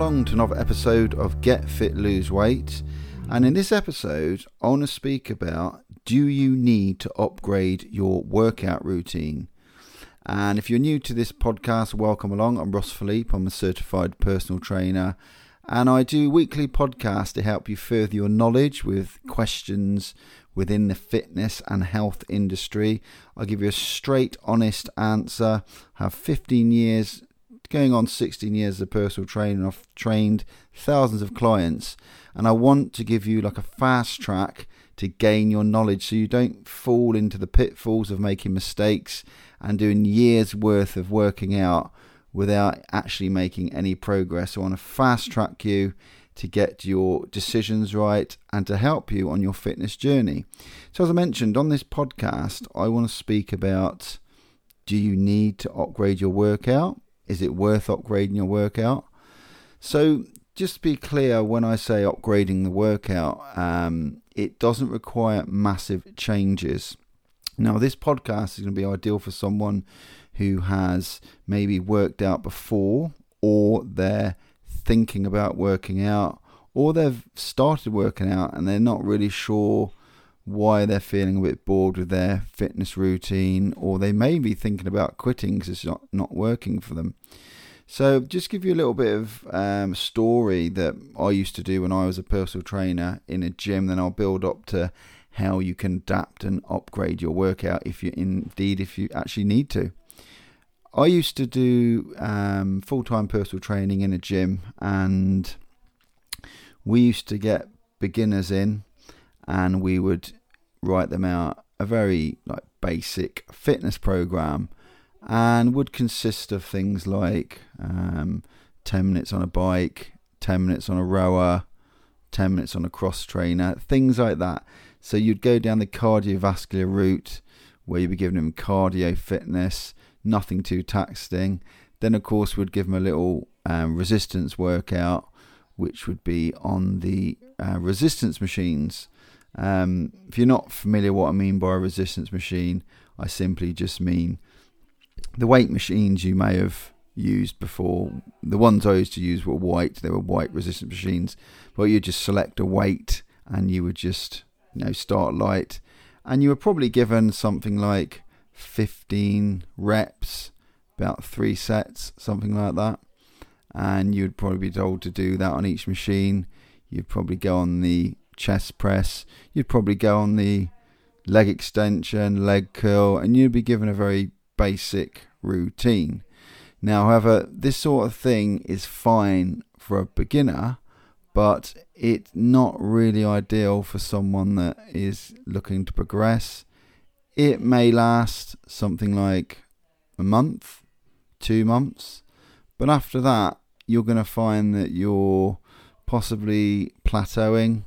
along to another episode of Get Fit Lose Weight. And in this episode, I want to speak about do you need to upgrade your workout routine? And if you're new to this podcast, welcome along. I'm Ross Philippe, I'm a certified personal trainer, and I do weekly podcasts to help you further your knowledge with questions within the fitness and health industry. I'll give you a straight, honest answer. I have 15 years going on 16 years as a personal trainer. I've trained thousands of clients, and I want to give you like a fast track to gain your knowledge so you don't fall into the pitfalls of making mistakes and doing years worth of working out without actually making any progress. So I want to fast track you to get your decisions right and to help you on your fitness journey. So, as I mentioned on this podcast, I want to speak about do you need to upgrade your workout? Is it worth upgrading your workout? So, just to be clear, when I say upgrading the workout, um, it doesn't require massive changes. Now, this podcast is going to be ideal for someone who has maybe worked out before, or they're thinking about working out, or they've started working out and they're not really sure why they're feeling a bit bored with their fitness routine, or they may be thinking about quitting because it's not, not working for them. So, just give you a little bit of um, story that I used to do when I was a personal trainer in a gym. Then I'll build up to how you can adapt and upgrade your workout if you indeed if you actually need to. I used to do um, full time personal training in a gym, and we used to get beginners in, and we would write them out a very like basic fitness program and would consist of things like um, 10 minutes on a bike, 10 minutes on a rower, 10 minutes on a cross trainer, things like that. So you'd go down the cardiovascular route where you'd be giving them cardio fitness, nothing too taxing. Then, of course, we'd give them a little um, resistance workout, which would be on the uh, resistance machines. Um, if you're not familiar what I mean by a resistance machine, I simply just mean the weight machines you may have used before. The ones I used to use were white; they were white resistance machines. But you just select a weight and you would just you know start light, and you were probably given something like 15 reps, about three sets, something like that. And you'd probably be told to do that on each machine. You'd probably go on the chest press, you'd probably go on the leg extension, leg curl, and you'd be given a very basic routine. Now, however, this sort of thing is fine for a beginner, but it's not really ideal for someone that is looking to progress. It may last something like a month, two months, but after that, you're going to find that you're possibly plateauing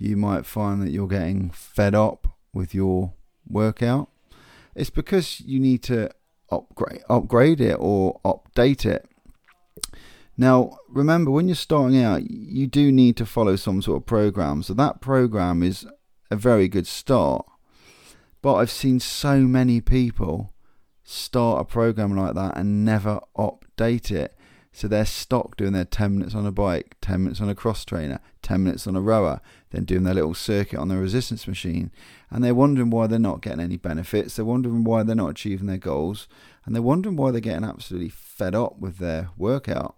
you might find that you're getting fed up with your workout. It's because you need to upgrade upgrade it or update it. Now, remember when you're starting out, you do need to follow some sort of program. So that program is a very good start. But I've seen so many people start a program like that and never update it. So they're stuck doing their 10 minutes on a bike, 10 minutes on a cross trainer, 10 minutes on a rower, then doing their little circuit on the resistance machine. And they're wondering why they're not getting any benefits. They're wondering why they're not achieving their goals. And they're wondering why they're getting absolutely fed up with their workout.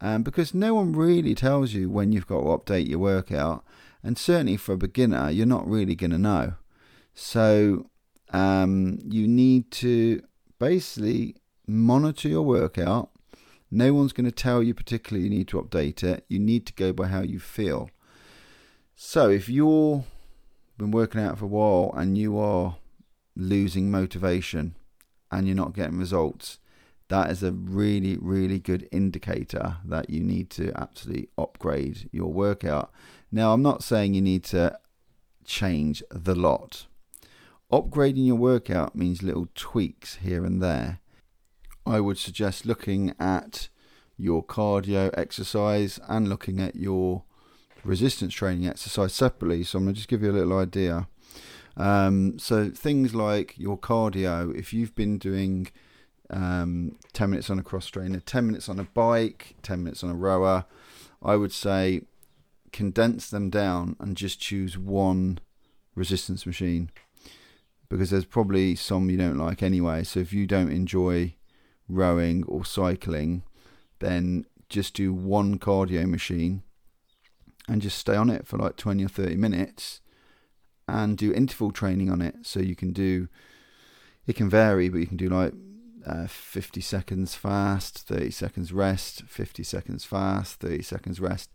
Um, because no one really tells you when you've got to update your workout. And certainly for a beginner, you're not really going to know. So um, you need to basically monitor your workout no one's going to tell you particularly you need to update it. You need to go by how you feel. So if you've been working out for a while and you are losing motivation and you're not getting results, that is a really, really good indicator that you need to absolutely upgrade your workout. Now, I'm not saying you need to change the lot. Upgrading your workout means little tweaks here and there I would suggest looking at your cardio exercise and looking at your resistance training exercise separately. So I'm going to just give you a little idea. Um, so things like your cardio, if you've been doing um, 10 minutes on a cross trainer, 10 minutes on a bike, 10 minutes on a rower. I would say condense them down and just choose one resistance machine because there's probably some you don't like anyway. So if you don't enjoy rowing or cycling, then just do one cardio machine and just stay on it for like 20 or 30 minutes and do interval training on it. So you can do, it can vary, but you can do like uh, 50 seconds fast, 30 seconds rest, 50 seconds fast, 30 seconds rest.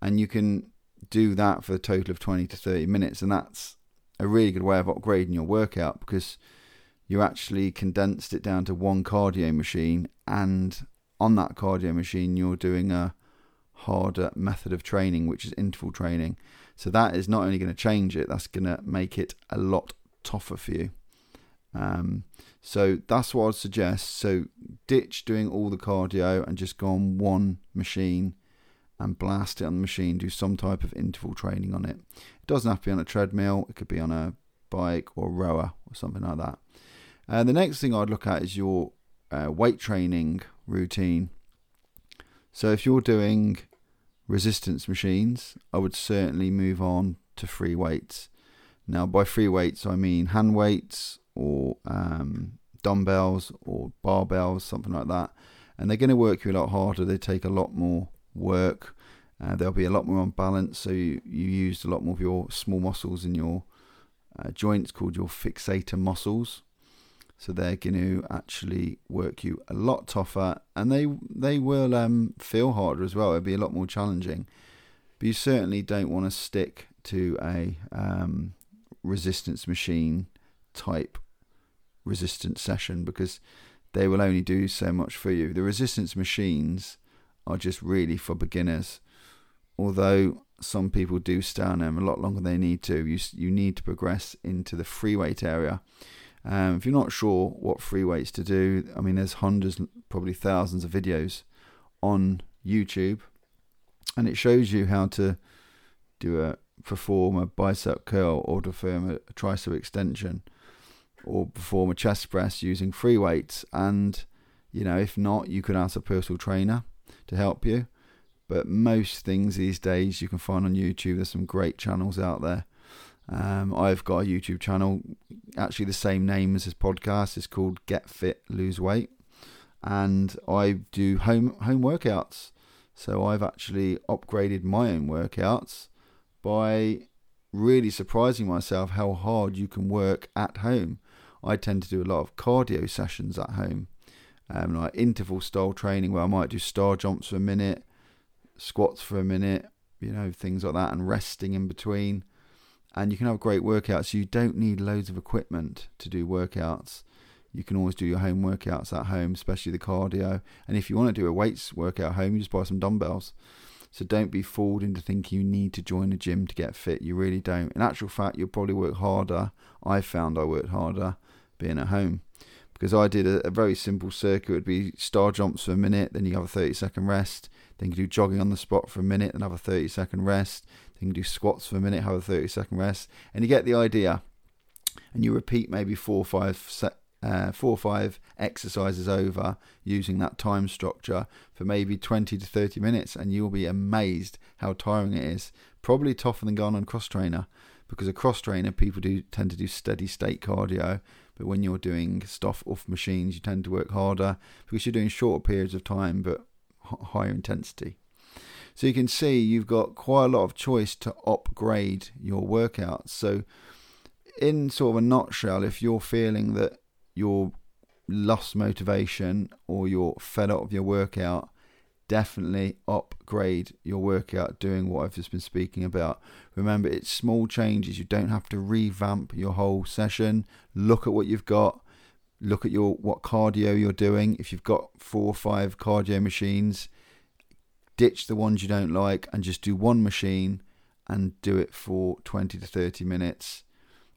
And you can do that for a total of 20 to 30 minutes. And that's a really good way of upgrading your workout because you actually condensed it down to one cardio machine and on that cardio machine you're doing a harder method of training which is interval training so that is not only going to change it that's going to make it a lot tougher for you um, so that's what I'd suggest so ditch doing all the cardio and just go on one machine and blast it on the machine, do some type of interval training on it. It doesn't have to be on a treadmill, it could be on a bike or rower or something like that. Uh, the next thing I'd look at is your uh, weight training routine. So if you're doing resistance machines, I would certainly move on to free weights. Now, by free weights, I mean hand weights or um, dumbbells or barbells, something like that. And they're going to work you a lot harder. They take a lot more work. Uh, there'll be a lot more on balance, so you, you used a lot more of your small muscles in your uh, joints called your fixator muscles. So they're going to actually work you a lot tougher, and they they will um, feel harder as well. It'll be a lot more challenging, but you certainly don't want to stick to a um, resistance machine type resistance session because they will only do so much for you. The resistance machines are just really for beginners. Although some people do stay on them a lot longer than they need to, you you need to progress into the free weight area. Um, if you're not sure what free weights to do, I mean, there's hundreds, probably thousands of videos on YouTube, and it shows you how to do a perform a bicep curl or perform a, a tricep extension or perform a chest press using free weights. And you know, if not, you could ask a personal trainer to help you. But most things these days you can find on YouTube. There's some great channels out there. Um, I've got a YouTube channel, actually the same name as this podcast. It's called Get Fit Lose Weight, and I do home home workouts. So I've actually upgraded my own workouts by really surprising myself how hard you can work at home. I tend to do a lot of cardio sessions at home um, like interval style training where I might do star jumps for a minute, squats for a minute, you know, things like that, and resting in between. And you can have great workouts. You don't need loads of equipment to do workouts. You can always do your home workouts at home, especially the cardio. And if you want to do a weights workout at home, you just buy some dumbbells. So don't be fooled into thinking you need to join a gym to get fit. You really don't. In actual fact, you'll probably work harder. I found I worked harder being at home because I did a, a, very simple circuit. It would be star jumps for a minute, then you have a 30 second rest. Then you do jogging on the spot for a minute, then have a 30 second rest. Then can do squats for a minute, have a 30 second rest, and you get the idea. And you repeat maybe four or five uh, four or five exercises over using that time structure for maybe 20 to 30 minutes, and you'll be amazed how tiring it is. Probably tougher than going on cross trainer because a cross trainer people do tend to do steady state cardio but when you're doing stuff off machines, you tend to work harder because you're doing shorter periods of time but higher intensity. So you can see you've got quite a lot of choice to upgrade your workouts. So, in sort of a nutshell, if you're feeling that you're lost motivation or you're fed up of your workout, definitely upgrade your workout doing what I've just been speaking about. Remember, it's small changes. You don't have to revamp your whole session. Look at what you've got. Look at your what cardio you're doing. If you've got four or five cardio machines, ditch the ones you don't like and just do one machine and do it for 20 to 30 minutes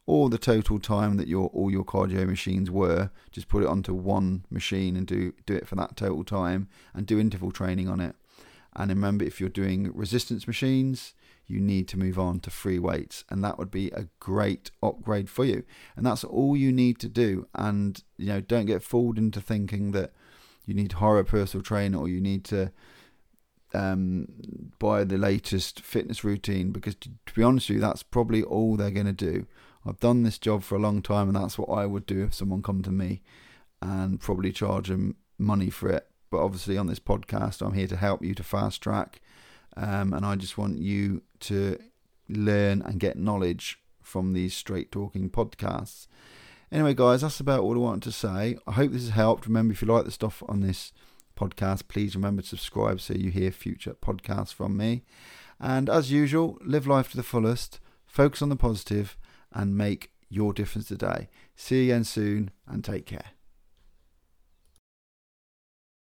or the total time that your all your cardio machines were. Just put it onto one machine and do do it for that total time and do interval training on it. And remember, if you're doing resistance machines, you need to move on to free weights, and that would be a great upgrade for you. And that's all you need to do. And you know, don't get fooled into thinking that you need hire a personal trainer or you need to um, buy the latest fitness routine because to, to be honest with you, that's probably all they're going to do. I've done this job for a long time, and that's what I would do if someone come to me and probably charge them money for it. But obviously, on this podcast, I'm here to help you to fast track, um, and I just want you to learn and get knowledge from these straight talking podcasts. Anyway, guys, that's about all I wanted to say. I hope this has helped. Remember, if you like the stuff on this podcast, please remember to subscribe so you hear future podcasts from me. And as usual, live life to the fullest, focus on the positive, and make your difference today. See you again soon, and take care.